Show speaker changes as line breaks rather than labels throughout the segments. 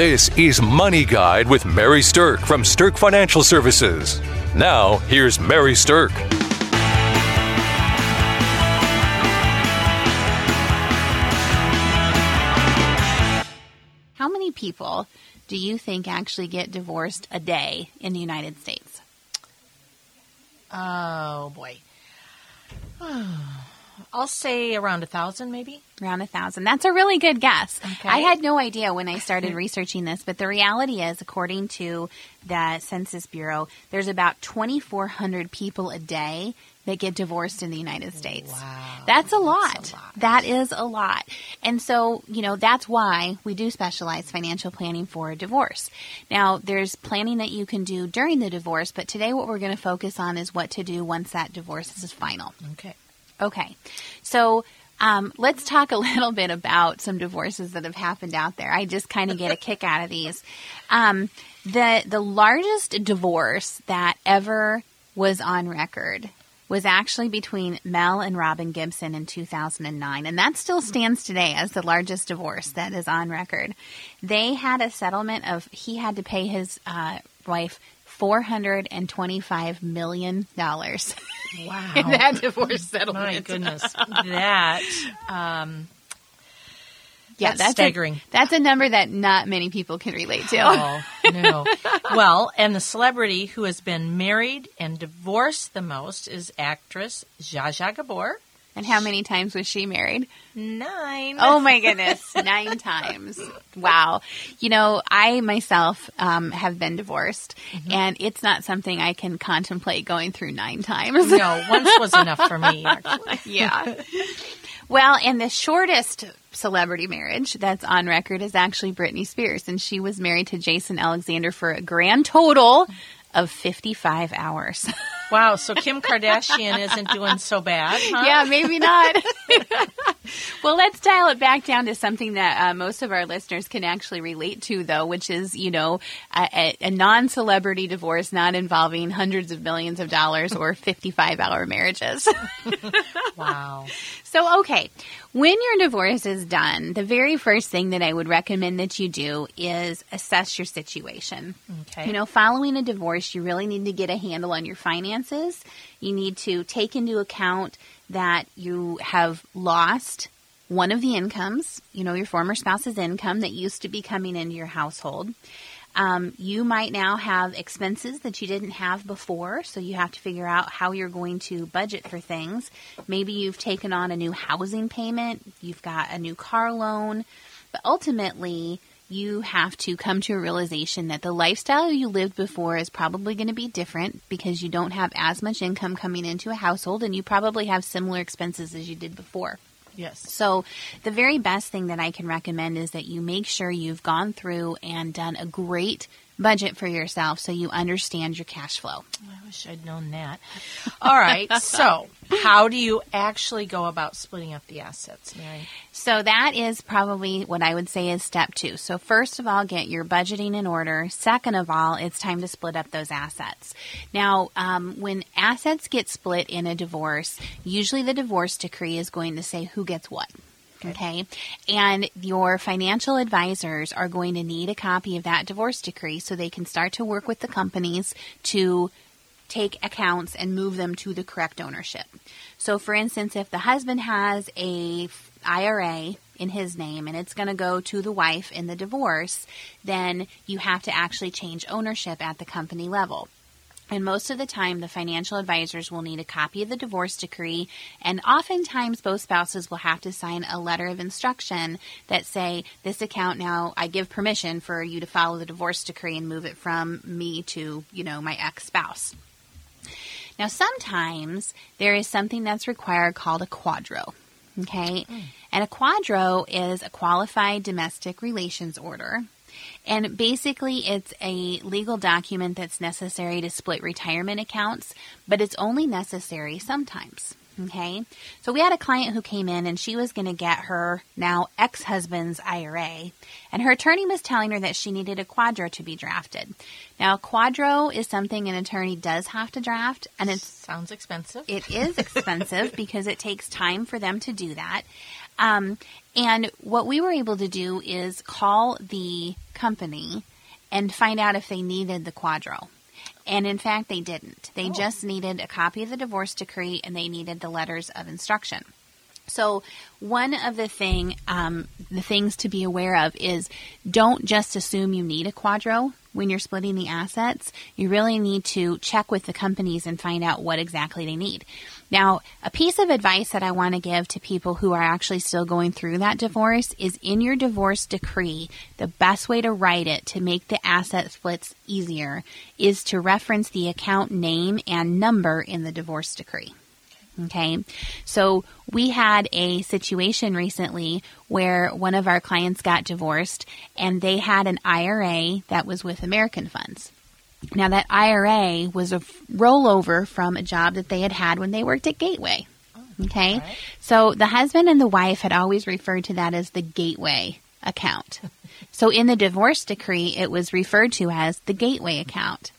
This is Money Guide with Mary Sterk from Sterk Financial Services. Now, here's Mary Sterk.
How many people do you think actually get divorced a day in the United States?
Oh boy. I'll say around a thousand, maybe.
Around a thousand. That's a really good guess.
Okay.
I had no idea when I started researching this, but the reality is, according to the Census Bureau, there's about 2,400 people a day that get divorced in the United States.
Wow.
That's a lot.
That's a lot.
That is a lot. And so, you know, that's why we do specialize financial planning for a divorce. Now, there's planning that you can do during the divorce, but today what we're going to focus on is what to do once that divorce is final.
Okay.
Okay. So um, let's talk a little bit about some divorces that have happened out there. I just kind of get a kick out of these. Um, the the largest divorce that ever was on record was actually between Mel and Robyn Gibson in 2009, and that still stands today as the largest divorce that is on record. They had a settlement of he had to pay his uh, wife. Four hundred and twenty-five million dollars
Wow.
in that divorce settlement.
My goodness. that um
Yeah,
That's
that's
staggering.
A, that's a number that not many people can relate to.
Oh, no. well, and the celebrity who has been married and divorced the most is actress Zsa Zsa Gabor.
And how many times was she married?
Nine.
Oh my goodness, nine times. Wow. You know, I myself um, have been divorced, and it's not something I can contemplate going through nine times.
No, once was enough for me, actually.
yeah. Well, and the shortest celebrity marriage that's on record is actually Britney Spears, and she was married to Jason Alexander for a grand total of 55 hours.
Wow, so Kim Kardashian isn't doing so bad, huh?
yeah, maybe not. well, let's dial it back down to something that uh, most of our listeners can actually relate to, though, which is, you know, a, a, a non celebrity divorce not involving hundreds of millions of dollars or 55 hour marriages.
Wow.
So, okay, when your divorce is done, the very first thing that I would recommend that you do is assess your situation.
Okay.
You know, following a divorce, you really need to get a handle on your finances. You need to take into account that you have lost one of the incomes, you know, your former spouse's income that used to be coming into your household. Um, you might now have expenses that you didn't have before, so you have to figure out how you're going to budget for things. Maybe you've taken on a new housing payment, you've got a new car loan, but ultimately, you have to come to a realization that the lifestyle you lived before is probably going to be different because you don't have as much income coming into a household and you probably have similar expenses as you did before.
Yes.
So, the very best thing that I can recommend is that you make sure you've gone through and done a great budget for yourself so you understand your cash flow.
I wish I'd known that. All right. So, how do you actually go about splitting up the assets, Mary?
So, that is probably what I would say is step two. So, first of all, get your budgeting in order. Second of all, it's time to split up those assets. Now, um, when assets get split in a divorce, usually the divorce decree is going to say who gets what. Okay. And your financial advisors are going to need a copy of that divorce decree so they can start to work with the companies to take accounts and move them to the correct ownership. So for instance, if the husband has a IRA in his name and it's going to go to the wife in the divorce, then you have to actually change ownership at the company level. And most of the time, the financial advisors will need a copy of the divorce decree, and oftentimes both spouses will have to sign a letter of instruction that say, "This account now, I give permission for you to follow the divorce decree and move it from me to, you know, my ex-spouse." Now, sometimes there is something that's required called a QDRO. Okay, hmm. and a QDRO is a qualified domestic relations order. And basically, it's a legal document that's necessary to split retirement accounts, but it's only necessary sometimes. Okay. So we had a client who came in and she was going to get her now ex husband's IRA, and her attorney was telling her that she needed a QDRO to be drafted. Now, a QDRO is something an attorney does have to draft, and it
Sounds expensive.
it is expensive because it takes time for them to do that. Um, and what we were able to do is call the company and find out if they needed the QDRO. And in fact, they didn't. They just needed a copy of the divorce decree and they needed the letters of instruction. So one of the thing, um, the things to be aware of is don't just assume you need a QDRO when you're splitting the assets. You really need to check with the companies and find out what exactly they need. Now, a piece of advice that I want to give to people who are actually still going through that divorce is in your divorce decree, the best way to write it to make the asset splits easier is to reference the account name and number in the divorce decree. Okay. So we had a situation recently where one of our clients got divorced and they had an IRA that was with American funds. Now that IRA was a rollover from a job that they had had when they worked at Gateway. Oh, okay.
Right.
So the husband and the wife had always referred to that as the Gateway account. so in the divorce decree, it was referred to as the Gateway account.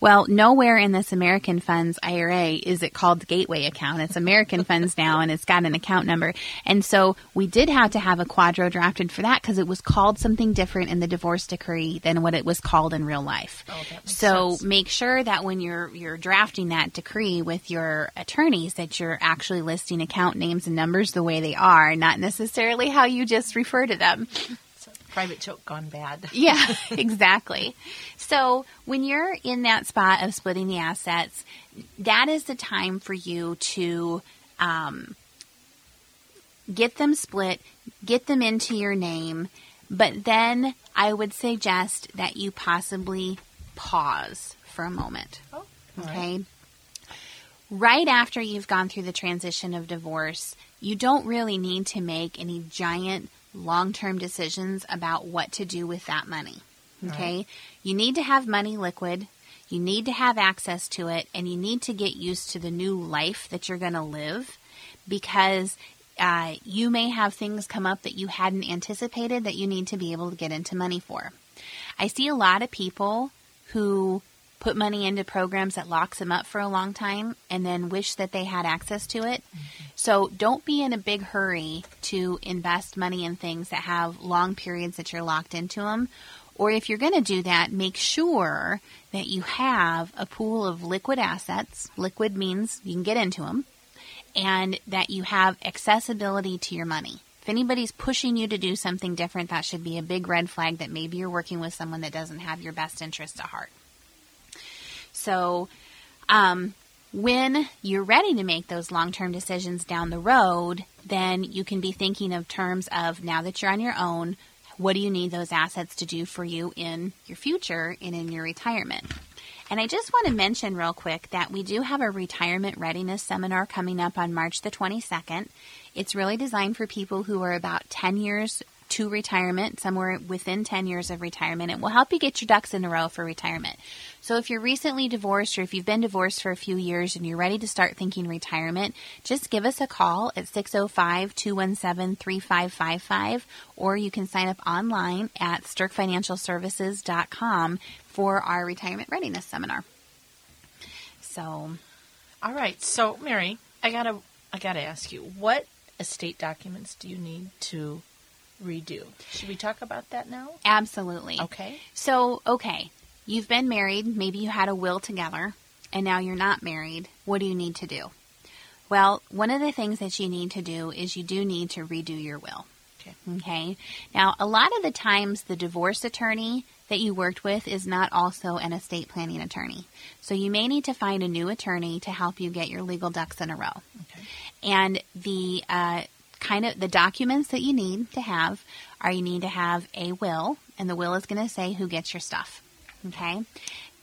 Well, nowhere in this American Funds IRA is it called Gateway account. It's American Funds now and it's got an account number. And so we did have to have a QDRO drafted for that because it was called something different in the divorce decree than what it was called in real life.
Oh,
so
sense.
make sure that when you're you're drafting that decree with your attorneys that you're actually listing account names and numbers the way they are, not necessarily how you just refer to them.
Private joke gone bad.
Yeah, exactly. So when you're in that spot of splitting the assets, that is the time for you to um, get them split, get them into your name, but then I would suggest that you possibly pause for a moment.
Oh, all right.
Okay. Right after you've gone through the transition of divorce, you don't really need to make any giant long term decisions about what to do with that money. Okay. You need to have money liquid. You need to have access to it and you need to get used to the new life that you're going to live because uh, you may have things come up that you hadn't anticipated that you need to be able to get into money for. I see a lot of people who put money into programs that locks them up for a long time and then wish that they had access to it. Mm-hmm. So don't be in a big hurry to invest money in things that have long periods that you're locked into them. Or if you're going to do that, make sure that you have a pool of liquid assets. Liquid means you can get into them and that you have accessibility to your money. If anybody's pushing you to do something different, that should be a big red flag that maybe you're working with someone that doesn't have your best interest at heart. So, um, when you're ready to make those long term decisions down the road, then you can be thinking of terms of now that you're on your own, what do you need those assets to do for you in your future and in your retirement? And I just want to mention real quick that we do have a retirement readiness seminar coming up on March the 22nd. It's really designed for people who are about 10 years to retirement, somewhere within 10 years of retirement. It will help you get your ducks in a row for retirement. So if you're recently divorced or if you've been divorced for a few years and you're ready to start thinking retirement, just give us a call at 605 217 3555 or you can sign up online at sterkfinancialservices.com for our retirement readiness seminar. So,
All right. So, Mary, I gotta, I gotta ask you, what estate documents do you need to redo? Should we talk about that now?
absolutely.
Okay.
So, okay, you've been married, maybe you had a will together, and now you're not married. What do you need to do? Well, one of the things that you need to do is you do need to redo your will.
Okay.
Okay. Now, a lot of the times, the divorce attorney that you worked with is not also an estate planning attorney. So you may need to find a new attorney to help you get your legal ducks in a row.
Okay.
And the uh, kind of the documents that you need to have are you need to have a will, and the will is going to say who gets your stuff. Okay.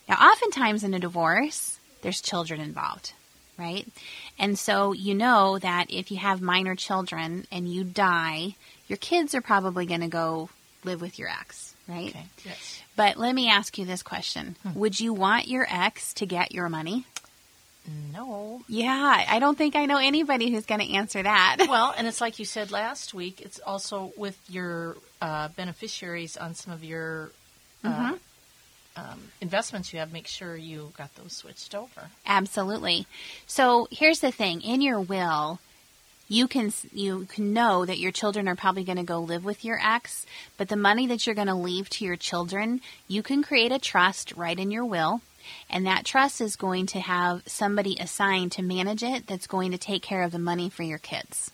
Now, oftentimes in a divorce, there's children involved, right? And so you know that if you have minor children and you die, your kids are probably going to go live with your ex, right?
Okay. Yes.
But let me ask you this question hmm. Would you want your ex to get your money?
No.
Yeah, I don't think I know anybody who's going to answer that.
Well, and it's like you said last week. It's also with your uh, beneficiaries on some of your uh, um, investments you have. Make sure you got those switched over.
Absolutely. So here's the thing in your will, you can you can know that your children are probably going to go live with your ex, but the money that you're going to leave to your children, you can create a trust right in your will. And that trust is going to have somebody assigned to manage it that's going to take care of the money for your kids.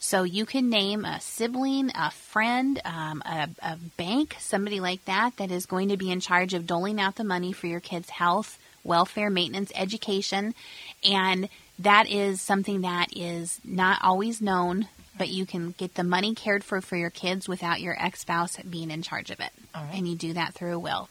So you can name a sibling, a friend, um, a, a bank, somebody like that that is going to be in charge of doling out the money for your kids' health, welfare, maintenance, education. And that is something that is not always known, but you can get the money cared for for your kids without your ex spouse being in charge of it. And you do that through a will.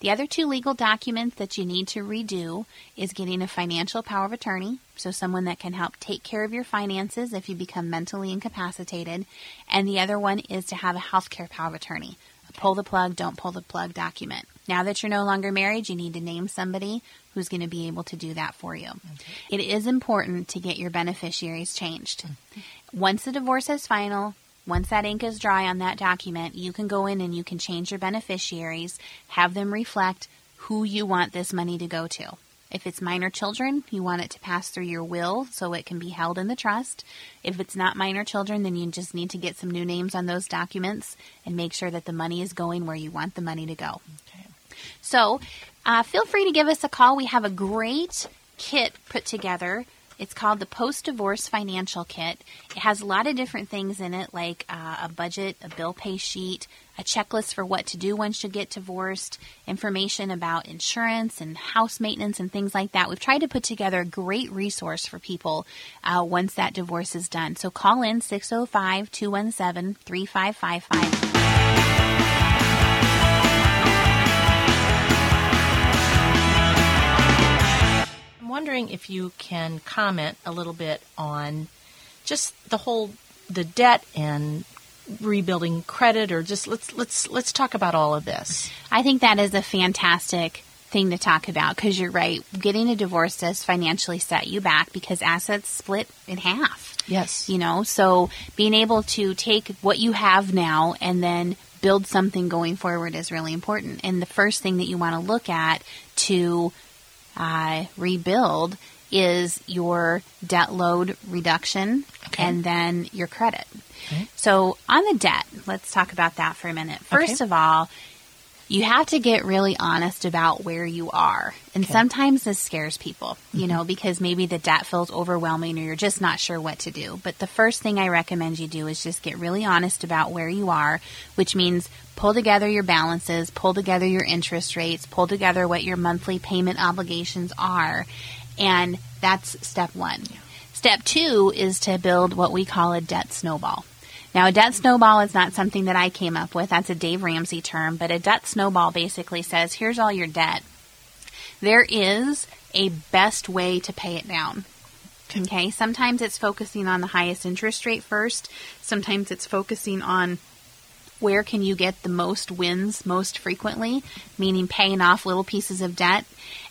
The other two legal documents that you need to redo is getting a financial power of attorney, so someone that can help take care of your finances if you become mentally incapacitated, and the other one is to have a healthcare power of attorney, a pull the plug, don't pull the plug document. Now that you're no longer married, you need to name somebody who's going to be able to do that for you. Okay. It is important to get your beneficiaries changed. Mm-hmm. Once the divorce is final, once that ink is dry on that document, you can go in and you can change your beneficiaries, have them reflect who you want this money to go to. If it's minor children, you want it to pass through your will so it can be held in the trust. If it's not minor children, then you just need to get some new names on those documents and make sure that the money is going where you want the money to go. Okay. So, uh, feel free to give us a call. We have a great kit put together it's called the Post Divorce Financial Kit. It has a lot of different things in it, like uh, a budget, a bill pay sheet, a checklist for what to do once you get divorced, information about insurance and house maintenance and things like that. We've tried to put together a great resource for people uh, once that divorce is done. So call in 605 217 3555.
Wondering if you can comment a little bit on just the whole the debt and rebuilding credit or just let's let's let's talk about all of this.
I think that is a fantastic thing to talk about because you're right. Getting a divorce does financially set you back because assets split in half.
Yes.
You know, so being able to take what you have now and then build something going forward is really important. And the first thing that you want to look at to uh, rebuild is your debt load reduction okay. and then your credit. Okay. So, on the debt, let's talk about that for a minute. First okay. of all, you have to get really honest about where you are. And okay. sometimes this scares people, you mm-hmm. know, because maybe the debt feels overwhelming or you're just not sure what to do. But the first thing I recommend you do is just get really honest about where you are, which means pull together your balances, pull together your interest rates, pull together what your monthly payment obligations are. And that's step one. Yeah. Step two is to build what we call a debt snowball. Now, a debt snowball is not something that I came up with. That's a Dave Ramsey term. But a debt snowball basically says here's all your debt. There is a best way to pay it down. Okay, sometimes it's focusing on the highest interest rate first, sometimes it's focusing on where can you get the most wins most frequently, meaning paying off little pieces of debt.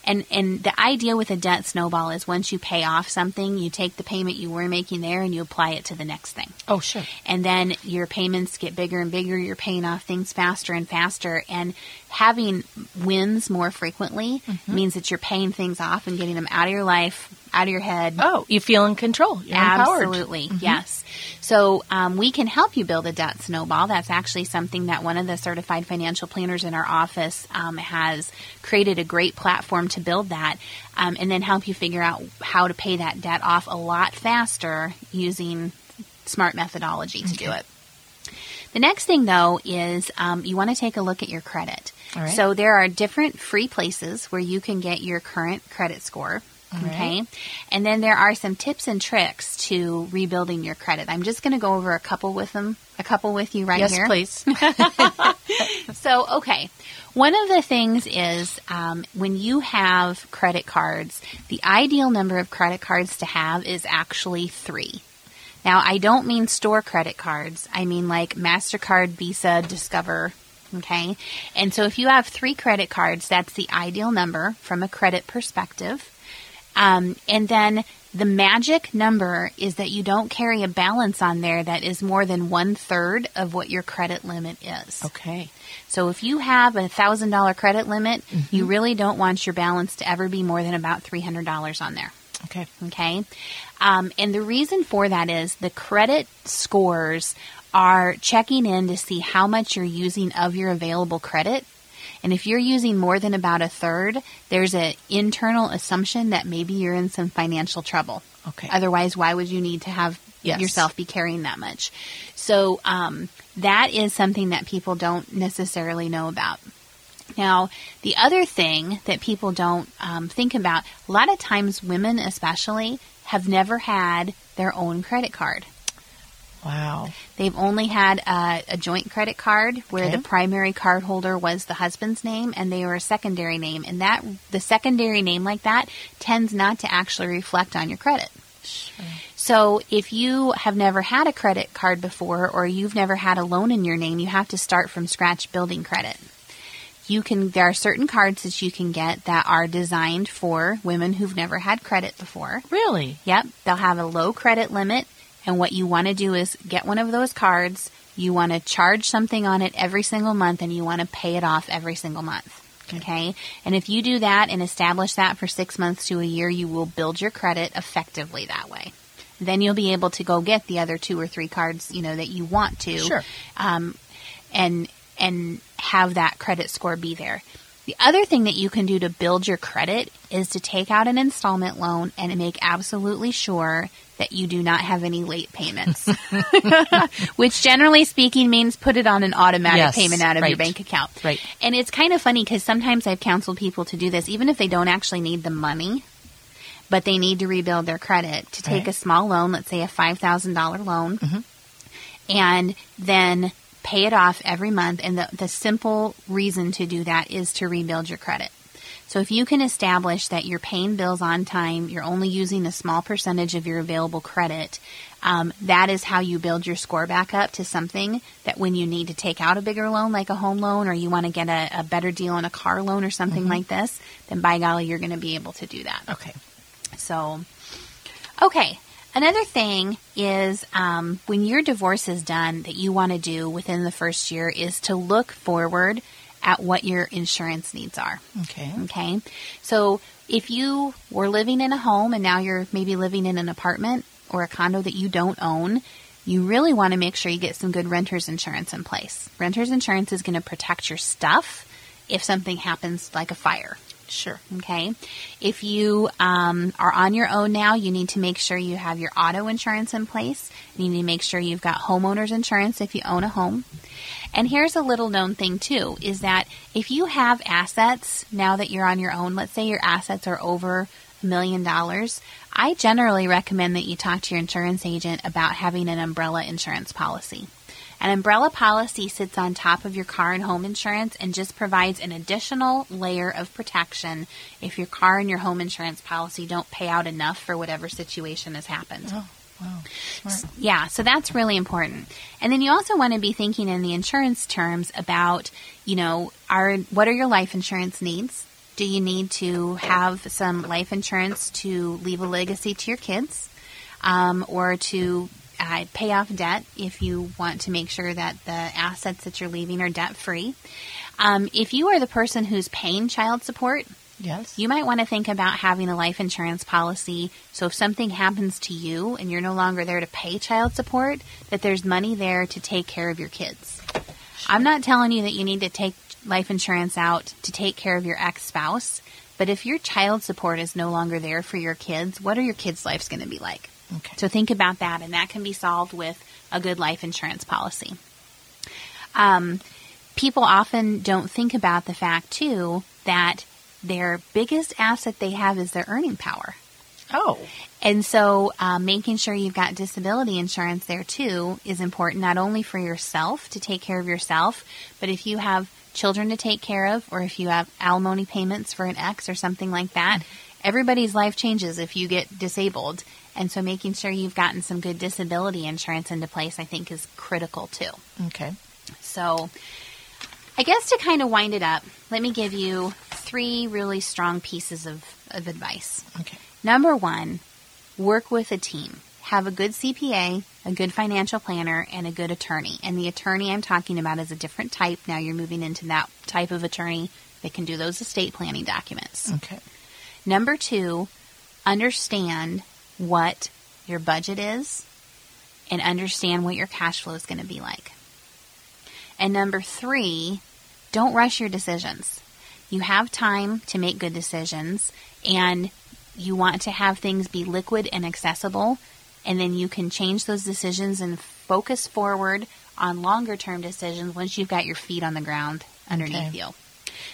And and the idea with a debt snowball is once you pay off something, you take the payment you were making there and you apply it to the next thing.
Oh, sure.
And then your payments get bigger and bigger, you're paying off things faster and faster and having wins more frequently mm-hmm. means that you're paying things off and getting them out of your life out of your head.
Oh, you feel in control. You're
Absolutely, mm-hmm. yes. So um, we can help you build a debt snowball. That's actually something that one of the certified financial planners in our office um, has created a great platform to build that, um, and then help you figure out how to pay that debt off a lot faster using smart methodology to okay. do it. The next thing, though, is um, you want to take a look at your credit. So there are different free places where you can get your current credit score. Okay. And then there are some tips and tricks to rebuilding your credit. I'm just going to go over a couple with them, a couple with you right
yes,
here.
Yes,
please. so, okay. One of the things is um, when you have credit cards, the ideal number of credit cards to have is actually three. Now, I don't mean store credit cards. I mean like MasterCard, Visa, Discover, Okay. And so if you have three credit cards, that's the ideal number from a credit perspective. Um, and then the magic number is that you don't carry a balance on there that is more than one third of what your credit limit is.
Okay.
So if you have a thousand dollar credit limit, mm-hmm. you really don't want your balance to ever be more than about three hundred dollars on there.
Okay.
Okay. Um, and the reason for that is the credit scores are checking in to see how much you're using of your available credit. And if you're using more than about a third, there's an internal assumption that maybe you're in some financial trouble.
Okay.
Otherwise, why would you need to have
Yes.
yourself be carrying that much? So um, that is something that people don't necessarily know about. Now, the other thing that people don't um, think about, a lot of times women especially have never had their own credit card.
Wow.
They've only had a, a joint credit card where
Okay.
the primary card holder was the husband's name and they were a secondary name. And that the secondary name like that tends not to actually reflect on your credit. So if you have never had a credit card before or you've never had a loan in your name, you have to start from scratch building credit. You can there are certain cards that you can get that are designed for women who've never had credit before.
Really?
Yep, they'll have a low credit limit and what you want to do is get one of those cards, you want to charge something on it every single month and you want to pay it off every single month. Okay. And if you do that and establish that for six months to a year, you will build your credit effectively that way. Then you'll be able to go get the other two or three cards, you know, that you want to.
Sure.
Um, and and have that credit score be there. The other thing that you can do to build your credit is to take out an installment loan and make absolutely sure that you do not have any late payments. Which generally speaking means put it on an automatic
Yes,
payment out of your bank account.
Right.
And it's kind of funny because sometimes I've counseled people to do this, even if they don't actually need the money, but they need to rebuild their credit, to take
Right. Mm-hmm.
a small loan, let's say a $5,000 loan, and then pay it off every month. And the, the simple reason to do that is to rebuild your credit. So if you can establish that you're paying bills on time, you're only using a small percentage of your available credit, um, that is how you build your score back up to something that when you need to take out a bigger loan, like a home loan, or you want to get a, a better deal on a car loan or something like this, then by golly, you're going to be able to do that.
Okay.
So, okay. Another thing is um, when your divorce is done, that you want to do within the first year is to look forward at what your insurance needs are.
Okay.
Okay. So if you were living in a home and now you're maybe living in an apartment or a condo that you don't own, you really want to make sure you get some good renter's insurance in place. Renter's insurance is going to protect your stuff if something happens like a fire.
Sure.
Okay. If you um, are on your own now, you need to make sure you have your auto insurance in place. You need to make sure you've got homeowners insurance if you own a home. And here's a little known thing too is that if you have assets now that you're on your own, let's say your assets are over a million dollars, I generally recommend that you talk to your insurance agent about having an umbrella insurance policy. An umbrella policy sits on top of your car and home insurance and just provides an additional layer of protection if your car and your home insurance policy don't pay out enough for whatever situation has happened.
Oh, wow. Smart.
Yeah, so that's really important. And then you also want to be thinking in the insurance terms about, you know, are what are your life insurance needs? Do you need to have some life insurance to leave a legacy to your kids, um, or to uh, pay off debt if you want to make sure that the assets that you're leaving are debt free? Um, if you are the person who's paying child support,
Yes.
you might want to think about having a life insurance policy so if something happens to you and you're no longer there to pay child support, that there's money there to take care of your kids. I'm not telling you that you need to take life insurance out to take care of your ex spouse, but if your child support is no longer there for your kids, what are your kids' lives going to be like?
Okay.
So think about that, and that can be solved with a good life insurance policy. Um, people often don't think about the fact, too, that their biggest asset they have is their earning power.
Oh.
And so, um, making sure you've got disability insurance there too is important, not only for yourself to take care of yourself, but if you have children to take care of, or if you have alimony payments for an ex or something like that, everybody's life changes if you get disabled. And so, making sure you've gotten some good disability insurance into place, I think, is critical too.
Okay.
So, I guess to kind of wind it up, let me give you three really strong pieces of, of advice.
Okay.
Number one, work with a team. Have a good CPA, a good financial planner, and a good attorney. And the attorney I'm talking about is a different type. Now you're moving into that type of attorney that can do those estate planning documents.
Okay.
Number two, understand what your budget is and understand what your cash flow is going to be like. And number three, don't rush your decisions. You have time to make good decisions and you want to have things be liquid and accessible. And then you can change those decisions and focus forward on longer term decisions once you've got your feet on the ground underneath okay. you.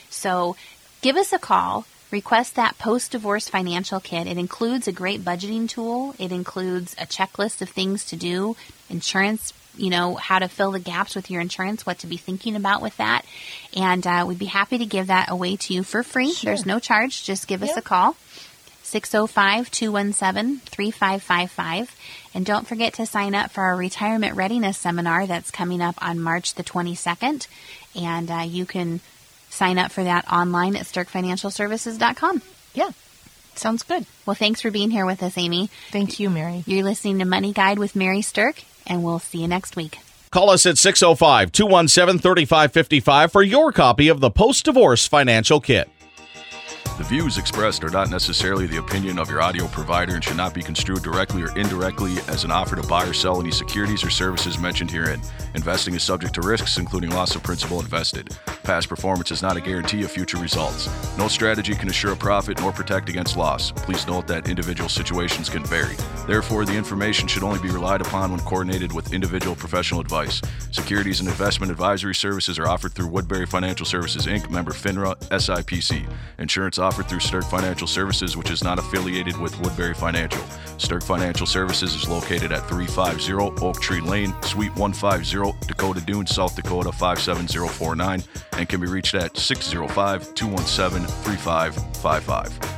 So give us a call. Request that post divorce financial kit. It includes a great budgeting tool. It includes a checklist of things to do, insurance, you know, how to fill the gaps with your insurance, what to be thinking about with that. And uh, we'd be happy to give that away to you for free. Sure. There's no charge. Just give us a call. 605 217 3555. And don't forget to sign up for our retirement readiness seminar that's coming up on March the 22nd. And uh, you can sign up for that online at SterkFinancialServices.com.
Yeah. Sounds good.
Well, thanks for being here with us, Amy.
Thank you, Mary.
You're listening to Money Guide with Mary Sterk, and we'll see you next week.
Call us at 605 217 3555 for your copy of the Post Divorce Financial Kit.
The views expressed are not necessarily the opinion of your audio provider and should not be construed directly or indirectly as an offer to buy or sell any securities or services mentioned herein. Investing is subject to risks, including loss of principal invested. Past performance is not a guarantee of future results. No strategy can assure a profit nor protect against loss. Please note that individual situations can vary. Therefore, the information should only be relied upon when coordinated with individual professional advice. Securities and investment advisory services are offered through Woodbury Financial Services Inc., member FINRA, SIPC. Insurance offered through Sterk Financial Services, which is not affiliated with Woodbury Financial. Sterk Financial Services is located at 350 Oak Tree Lane, Suite 150, Dakota Dunes, South Dakota 57049, and can be reached at 605 217 3555.